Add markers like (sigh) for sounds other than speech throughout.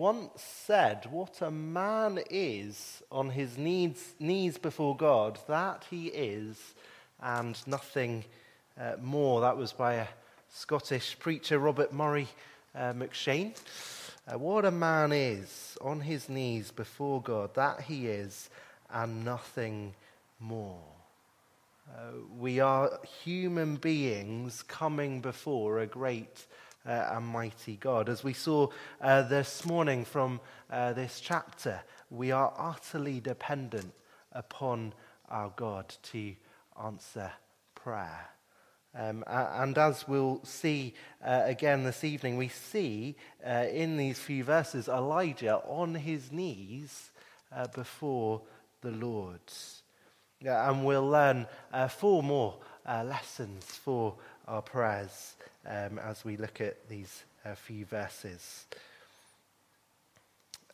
once said, What a man is on his knees, knees before God, that he is, and nothing uh, more. That was by a Scottish preacher, Robert Murray uh, M'Cheyne. Uh, what a man is on his knees before God, that he is, and nothing more. Uh, we are human beings coming before a great uh, mighty God. As we saw uh, this morning from uh, this chapter, we are utterly dependent upon our God to answer prayer. Um, and as we'll see uh, again this evening, we see uh, in these few verses Elijah on his knees uh, before the Lord. and we'll learn four more lessons for our prayers um, as we look at these uh, few verses.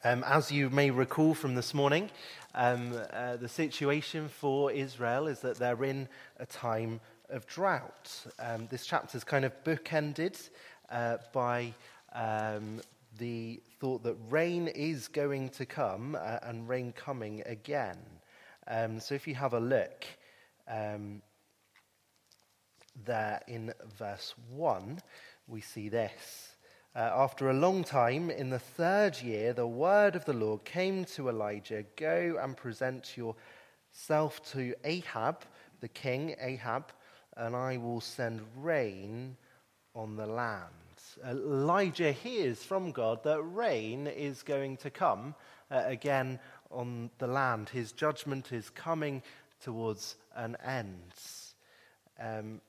Um, as you may recall from this morning, um, uh, the situation for Israel is that they're in a time of drought. Um, this chapter is kind of bookended uh, by um, the thought that rain is going to come uh, and rain coming again. Um, so if you have a look, um, there in verse 1, we see this. Uh, after a long time, in the third year, the word of the Lord came to Elijah Go and present yourself to Ahab, the king, Ahab, and I will send rain on the land. Elijah hears from God that rain is going to come uh, again on the land. His judgment is coming towards an end. Um,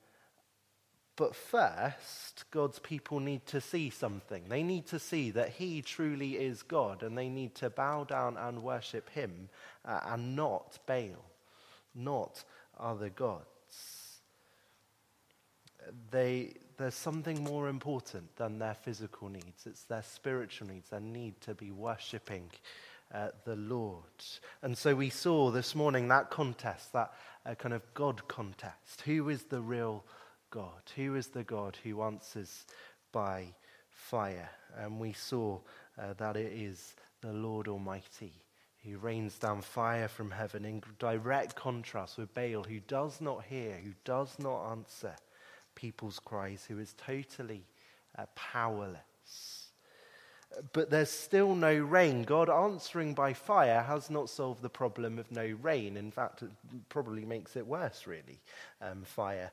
but first, God's people need to see something. They need to see that He truly is God, and they need to bow down and worship Him uh, and not Baal, not other gods. They, there's something more important than their physical needs, it's their spiritual needs, their need to be worshipping uh, the Lord. And so we saw this morning that contest, that uh, kind of God contest. Who is the real God? Who is the God who answers by fire? And we saw uh, that it is the Lord Almighty who rains down fire from heaven in direct contrast with Baal, who does not hear, who does not answer people's cries, who is totally uh, powerless. But there's still no rain. God answering by fire has not solved the problem of no rain. In fact, it probably makes it worse, really, um, fire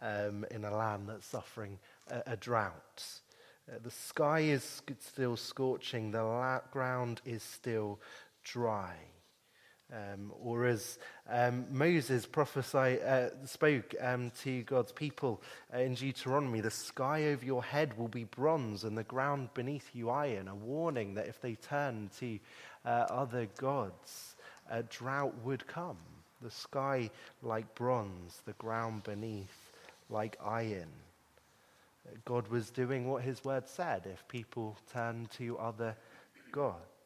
um, in a land that's suffering a, a drought. Uh, the sky is still scorching, the la- ground is still dry. Um, or as um, Moses prophesied, uh, spoke um, to God's people uh, in Deuteronomy, the sky over your head will be bronze and the ground beneath you iron, a warning that if they turn to uh, other gods, a drought would come. The sky like bronze, the ground beneath like iron. God was doing what his word said if people turn to other gods.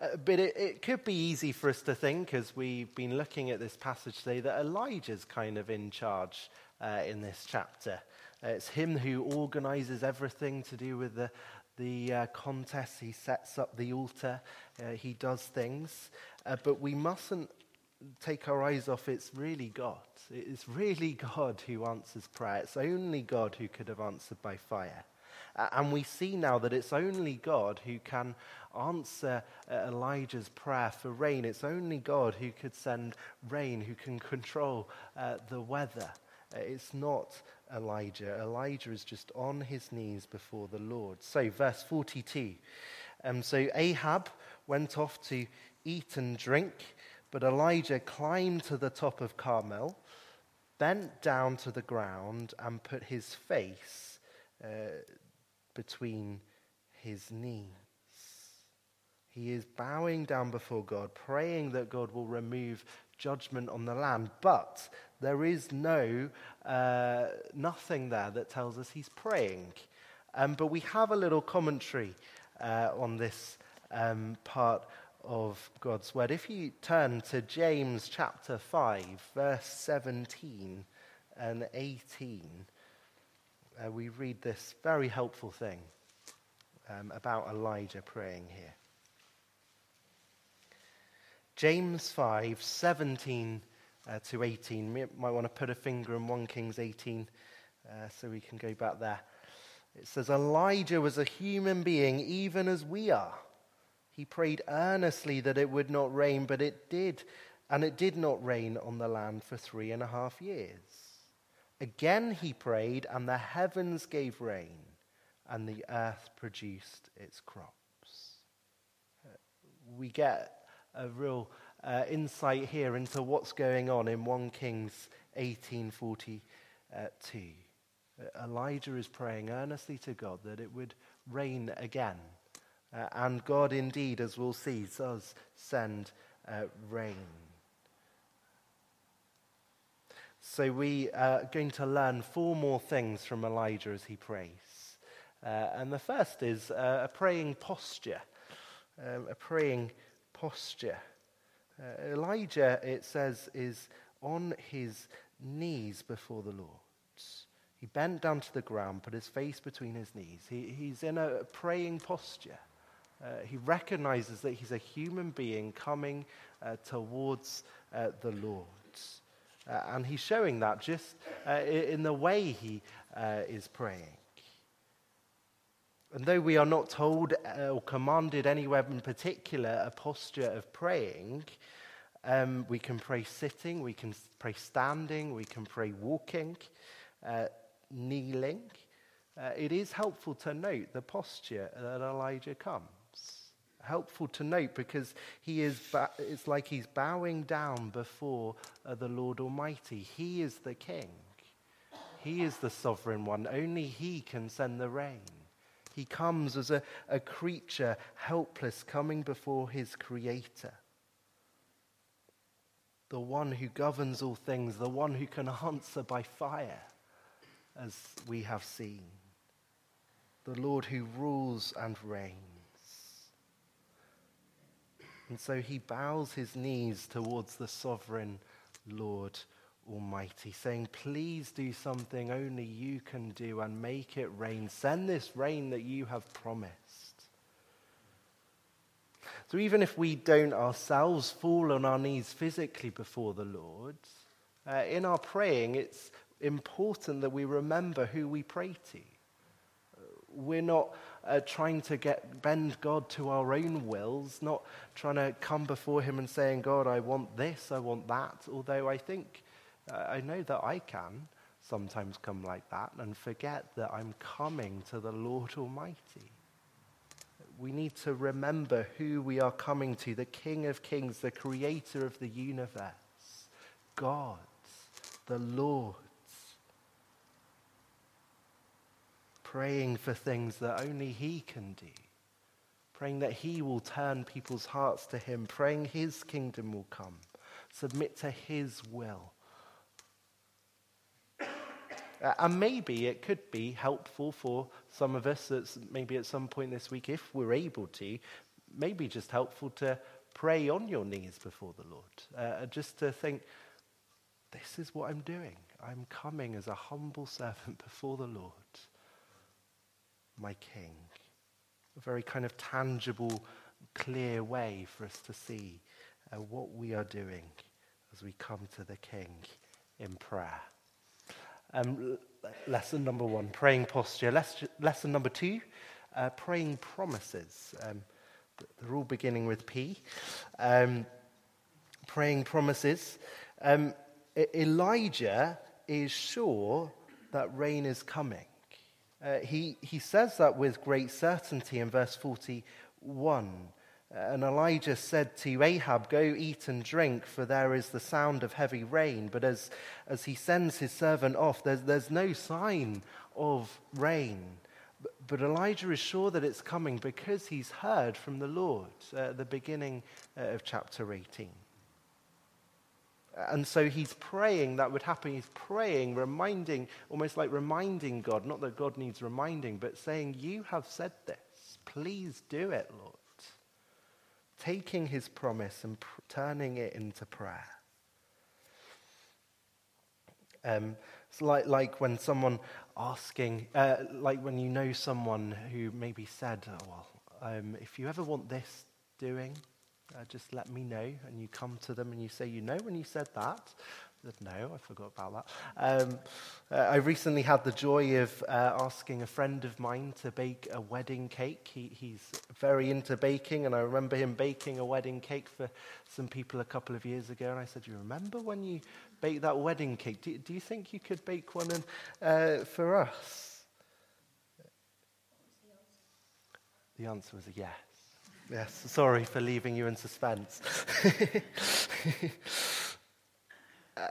Uh, but it, it, could be easy for us to think, as we've been looking at this passage today, that Elijah's kind of in charge uh, in this chapter. Uh, it's him who organizes everything to do with the, the uh, contest. He sets up the altar, uh, he does things. But we mustn't take our eyes off it's really God. It's really (laughs) God who answers prayer. It's only God who could have answered by fire. And we see now that it's only God who can answer uh, Elijah's prayer for rain. It's only God who could send rain, who can control uh, the weather. Uh, it's not Elijah. Elijah is just on his knees before the Lord. So, verse 42. Um, so Ahab went off to eat and drink, but Elijah climbed to the top of Carmel, bent down to the ground, and put his face uh, between his knees. He is bowing down before God, praying that God will remove judgment on the land. But there is no, uh, nothing there that tells us he's praying. Um, but we have a little commentary uh, on this um, part of God's word. If you turn to James chapter 5, verse 17 and 18, uh, we read this very helpful thing. um, about Elijah praying here. James 5 17 uh, to 18. You might want to put a finger in 1 Kings 18 uh, so we can go back there. It says, Elijah was a human being, even as we are. He prayed earnestly that it would not rain, but it did, and it did not rain on the land for three and a half years. Again he prayed, and the heavens gave rain, and the earth produced its crops. Uh, we get a real uh, insight here into what's going on in 1 Kings 1842. Uh, Elijah is praying earnestly to God that it would rain again. Uh, and God, indeed, as we'll see, does send uh, rain. So we are going to learn four more things from Elijah as he prays. Uh, and the first is uh, a praying posture. Um, a praying posture. Uh, Elijah, it says, is on his knees before the Lord. He bent down to the ground, put his face between his knees. He, he's in a praying posture. Uh, he recognizes that he's a human being coming uh, towards uh, the Lord. Uh, and he's showing that just uh, in the way he uh, is praying. And though we are not told or commanded anywhere in particular a posture of praying, um, we can pray sitting, we can pray standing, we can pray walking kneeling, uh, it is helpful to note the posture that Elijah comes. Helpful to note because he is ba- it's like he's bowing down before uh, the Lord Almighty. He is the king, he is the sovereign one. Only he can send the rain. He comes as a, a creature, helpless, coming before his creator the one who governs all things, the one who can answer by fire as we have seen. The Lord who rules and reigns. And so he bows his knees towards the sovereign Lord Almighty, saying, Please do something only you can do and make it rain. Send this rain that you have promised. So even if we don't ourselves fall on our knees physically before the Lord, uh, in our praying, it's important that we remember who we pray to. We're not uh, trying to get bend God to our own wills, not trying to come before Him and saying, God, I want this, I want that. Although I think, uh, I know that I can sometimes come like that and forget that I'm coming to the Lord Almighty. We need to remember who we are coming to the King of Kings, the Creator of the universe, God, the Lord. Praying for things that only He can do, praying that He will turn people's hearts to Him, praying His kingdom will come, submit to His will. Uh, and maybe it could be helpful for some of us, that's maybe at some point this week, if we're able to, maybe just helpful to pray on your knees before the Lord. Uh, just to think, this is what I'm doing. I'm coming as a humble (laughs) servant before the Lord my King. A very kind of tangible, clear way for us to see uh, what we are doing as we come to the King in prayer. Um, lesson number one, praying posture. Les- lesson number two, uh, praying promises. Um, they're all beginning with P. Um, praying promises. Um, Elijah is sure that rain is coming. Uh, he, he says that with great certainty in verse 41. Uh, and Elijah said to Ahab, Go eat and drink, for there is the sound of heavy rain. But as, as he sends his servant off, there's, there's no sign of rain. But, Elijah is sure that it's coming because he's heard from the Lord uh, at the beginning uh, of chapter 18. And so he's praying that would happen. He's praying, reminding, almost like reminding God, not that God needs reminding, but saying, You have said this. Please do it, Lord. Taking his promise and pr- turning it into prayer. Um, it's like, like when someone asking, uh, like when you know someone who maybe said, oh, well, um, if you ever want this doing, uh, just let me know. And you come to them and you say, you know, when you said that, no, I forgot about that. Um, uh, I recently had the joy of uh, asking a friend of mine to bake a wedding cake. He, he's very into baking, and I remember him baking a wedding cake for some people a couple of years ago. And I said, "You remember when you baked that wedding cake? Do, do you think you could bake one in, uh, for us?" The answer was a yes. Yes, sorry for leaving you in suspense. (laughs)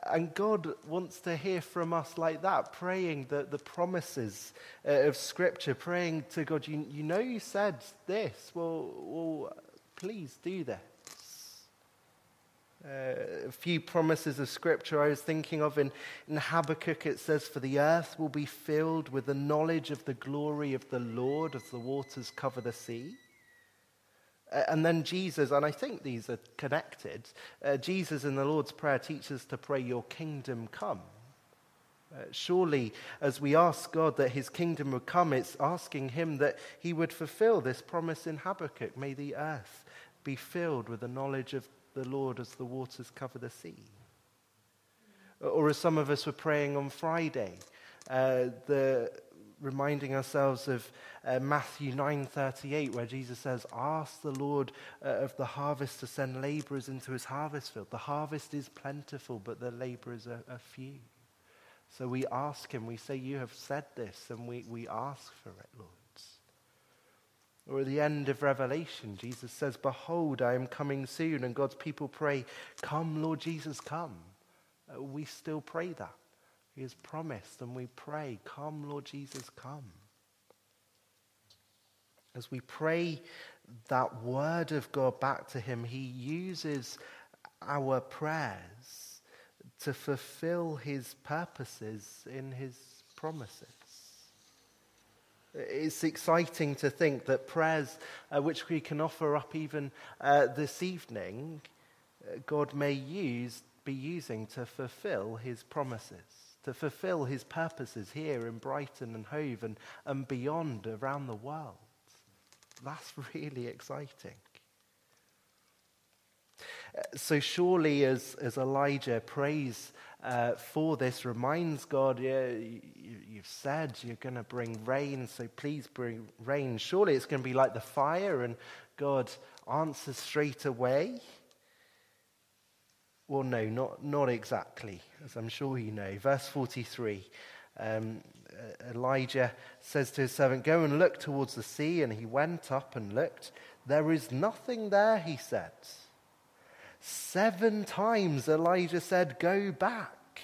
And God wants to hear from us like that, praying the, the promises uh, of Scripture, praying to God, you, you know you said this, well, well please do this. Uh, a few promises of Scripture I was thinking of in, in Habakkuk, it says, For the earth will be filled with the knowledge of the glory of the Lord as the waters cover the sea. And then Jesus, and I think these are connected, uh, Jesus in the Lord's Prayer teaches to pray, Your kingdom come. Uh, surely, as we ask God that his kingdom would come, it's asking him that he would fulfill this promise in Habakkuk. May the earth be filled with the knowledge of the Lord as the waters cover the sea. Or as some of us were praying on Friday, uh, the reminding ourselves of uh, Matthew 9:38 where Jesus says ask the Lord uh, of the harvest to send laborers into his harvest field the harvest is plentiful but the laborers are, are few so we ask him we say you have said this and we, we ask for it Lord or at the end of Revelation, Jesus says, Behold, I am coming soon. And God's people pray, Come, Lord Jesus, come. Uh, we still pray that. He has promised, and we pray, Come, Lord Jesus, come. As we pray that word of God back to Him, He uses our prayers to fulfill His purposes in His promises. It's exciting to think that prayers uh, which we can offer up even uh, this evening, uh, God may use, be using to fulfill His promises to fulfill his purposes here in Brighton and Hove and, and beyond around the world. That's (laughs) really exciting. So, surely, as, as Elijah prays uh, for this, reminds God, yeah, you, you've said you're going to bring rain, so please bring rain. Surely it's going to be like the fire, and God answers straight away. Well, no, not, not exactly, as I'm sure you know. Verse 43 um, Elijah says to his servant, Go and look towards the sea. And he went up and looked. There is nothing there, he said. Seven times Elijah said, Go back.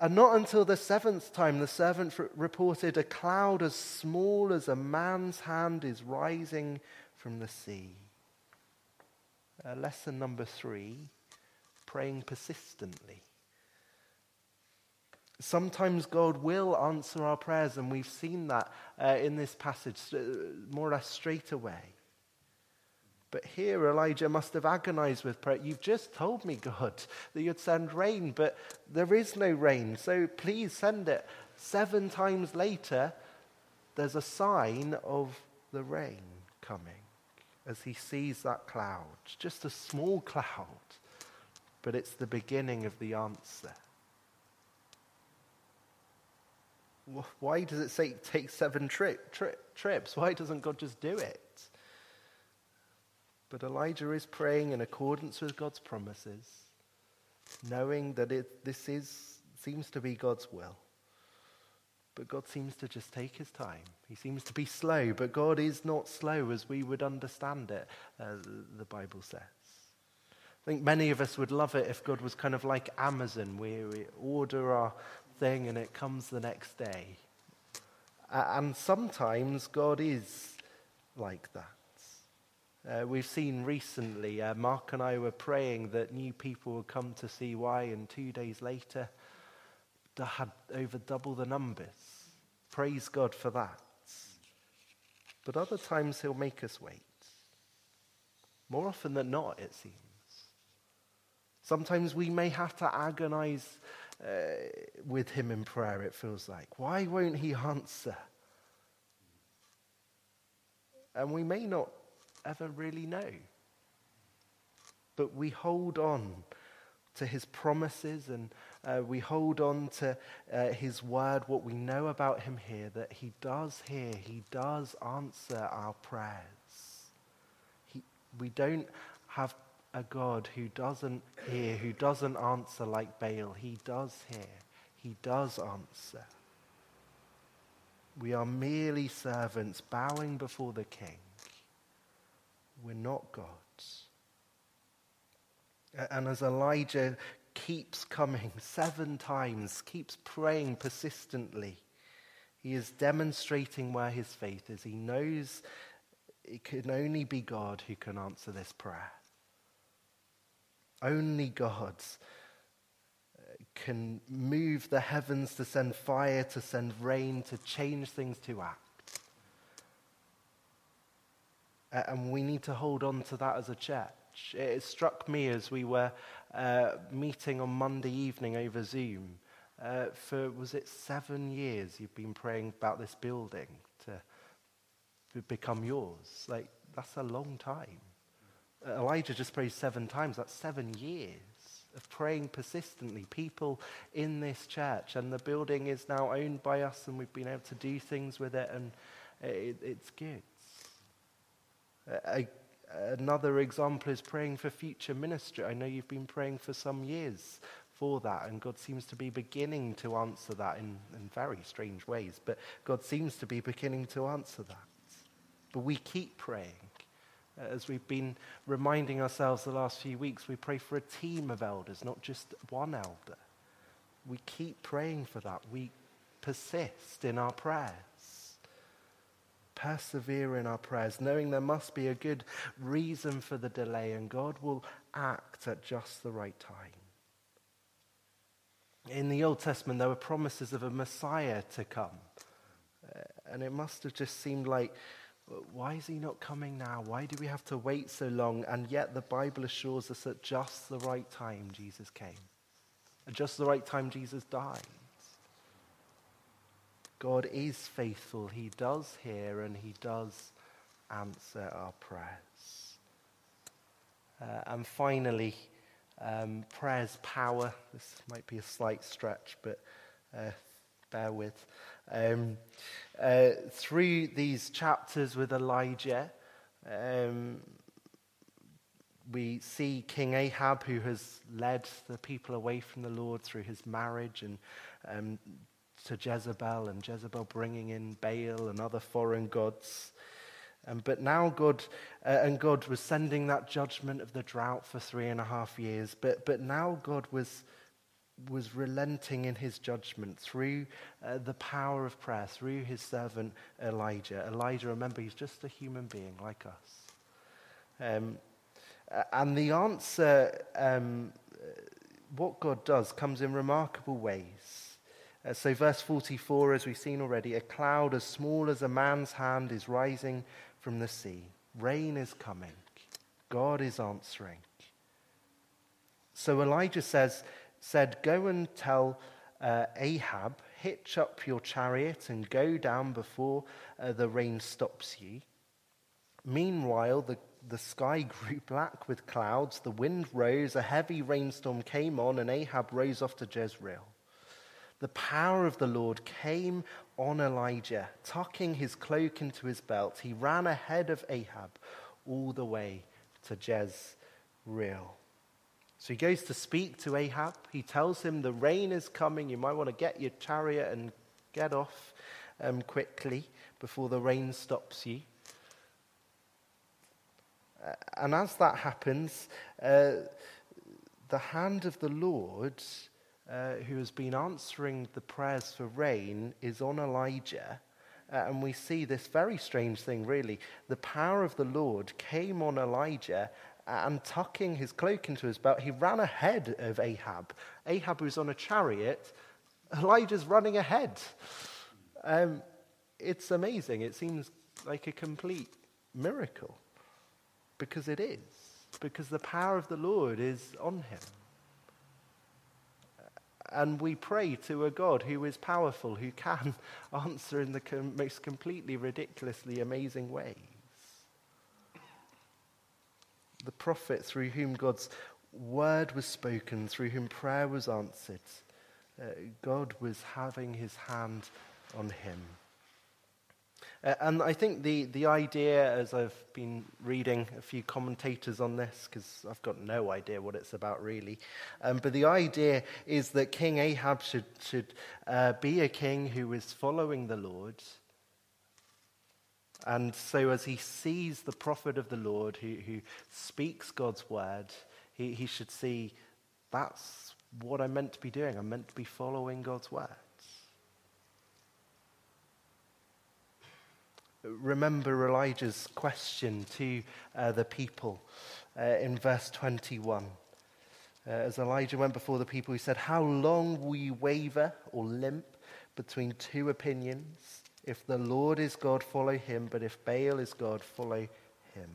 And not until the seventh time the servant reported, A cloud as small as a man's hand is rising from the sea. Uh, lesson number three praying persistently. Sometimes God will answer our prayers, and we've seen that uh, in this passage uh, more or less straight away. But here, Elijah must have agonized with prayer. You've just told me, God, that you'd send rain, but there is no rain, so please send it. Seven times later, there's a sign of the rain coming as he sees that cloud, just a small (laughs) cloud but it's the beginning of the answer. Why does it say take seven tri- tri- trips? Why doesn't God just do it? But Elijah is praying in accordance with God's promises, knowing that it, this is, seems to be God's will. But God seems to just take his time. He seems to be slow, but God is not slow as we would understand it, uh, the Bible says. I think many of us would love it if God was kind of like Amazon, where we order our thing and it comes the next day. and sometimes God is like that. Uh, we've seen recently, uh, Mark and I were praying that new people would come to CY, and two days later, they had over double the numbers. Praise God for that. But other times, He'll make us wait. More often than not, it seems. Sometimes we may have to agonize uh, with him in prayer, it feels like. Why won't he answer? And we may not ever really know. But we hold on to his promises and uh, we hold on to uh, his word, what we know about him here, that he does hear, he does answer our prayers. He, we don't have a God who doesn't hear, who doesn't answer like Baal. He does hear, he does answer. We are merely servants bowing before the king. We're not gods. And as Elijah keeps coming seven times, keeps praying persistently, he is demonstrating where his faith is. He knows it can only be God who can answer this prayer. Only God uh, can move the heavens to send fire, to send rain, to change things to act. And we need to hold on to that as a church. It struck me as we were uh, meeting on Monday evening over Zoom. Uh, for, was it seven years you've been praying about this building to become yours? Like, that's a long time. Elijah just prayed seven times. That's seven years of praying persistently. People in this church, and the building is now owned by us, and we've been able to do things with it, and it, it's good. A, another example is praying for future ministry. I know you've been praying for some years for that, and God seems to be beginning to answer that in, in very strange ways, but God seems to be beginning to answer that. But we keep praying as we've been reminding ourselves the last few weeks, we pray for a team of elders, not just one elder. We keep praying for that. We persist in our prayers. Persevere in our prayers, knowing there must be a good reason for the delay, and God will act at just the right time. In the Old Testament, there were promises of a Messiah to come. Uh, and it must have just seemed like why is he not coming now? Why do we have to wait so long? And yet the Bible assures us at just the right time Jesus came. At just the right time Jesus died. God is faithful. He does hear and he does answer our prayers. Uh, and finally, um, prayer's power. This might be a slight stretch, but uh, bear with. Um, uh, through these chapters with Elijah, um, we see King Ahab, who has led the people away from the Lord through his marriage and um, to Jezebel, and Jezebel bringing in Baal and other foreign gods. Um, but now God, uh, and God was sending that judgment of the drought for three and a half years. But, but now God was was relenting in his judgment through uh, the power of prayer, through his servant Elijah. Elijah, remember, he's just a human being like us. Um, and the answer, um, what God does, comes in remarkable ways. Uh, so, verse 44, as we've seen already, a cloud as small as a man's hand is rising from the sea. Rain is coming. God is answering. So Elijah says, said, Go and tell uh, Ahab, hitch up your chariot and go down before uh, the rain stops you. Meanwhile, the, the sky (laughs) grew black with clouds, the wind rose, a heavy rainstorm came on, and Ahab rose off to Jezreel. The power of the Lord came on Elijah, tucking his cloak into his belt. He ran ahead of Ahab all the way to Jezreel. So he goes to speak to Ahab. He tells him the rain is coming. You might want to get your chariot and get off um, quickly before the rain stops you. And as that happens, uh, the hand of the Lord, uh, who has been answering the prayers for rain, is on Elijah. Uh, and we see this very strange thing, really. The power of the Lord came on Elijah and tucking his cloak into his belt, he ran ahead of Ahab. Ahab was on a chariot, Elijah's running ahead. Um, it's amazing. It seems like a complete miracle because it is, because the power of the Lord is on him. and we pray to a God who is powerful, who can (laughs) answer in the com- most completely ridiculously amazing ways. The prophet through whom God's word was spoken, through whom prayer was answered, uh, God was having his hand on him. Uh, and I think the, the idea, as I've been reading a few commentators on this, because I've got no idea what it's about really, um, but the idea is that King Ahab should, should uh, be a king who is following the Lord. And so, as he sees the prophet of the Lord who, who speaks God's word, he, he should see that's what I'm meant to be doing. I'm meant to be following God's word. remember Elijah's question to uh, the people uh, in verse 21. Uh, as Elijah went before the people, he said, How long will you waver or limp between two opinions? If the Lord is God, follow him, but if Baal is God, follow him.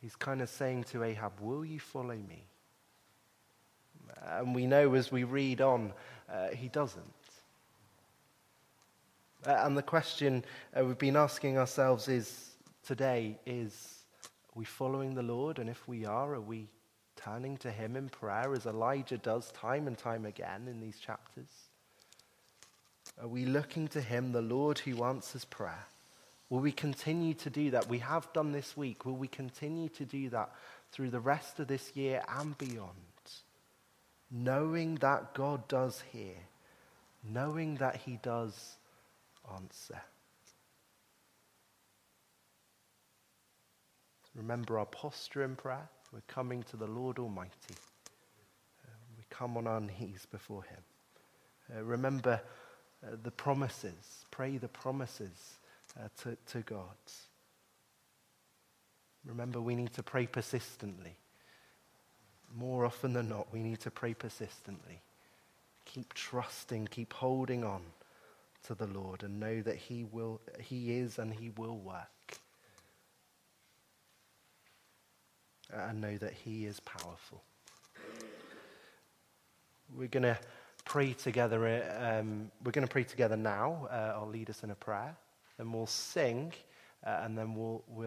He's kind of saying to Ahab, Will you follow me? And we know as we read on, uh, he doesn't. Uh, and the question uh, we've been asking ourselves is today is are we following the Lord? And if we are, are we turning to Him in prayer as Elijah does time and time again in these chapters? Are we looking to Him, the Lord who answers prayer? Will we continue to do that? We have done this week. Will we continue to do that through the rest of this year and beyond? Knowing that God does hear, knowing that He does answer. Remember our posture in prayer. We're coming to the Lord Almighty. Uh, we come on our knees before Him. Uh, remember uh, the promises. Pray the promises uh, to, to God. Remember, we need to pray persistently. More often than not, we need to pray persistently. Keep trusting, keep holding on to the Lord and know that He will, He is and He will work. And know that He is powerful. We're to pray together. Um, we're going to pray together now. Uh, I'll lead us in a prayer. Then we'll sing, uh, and then we'll, we'll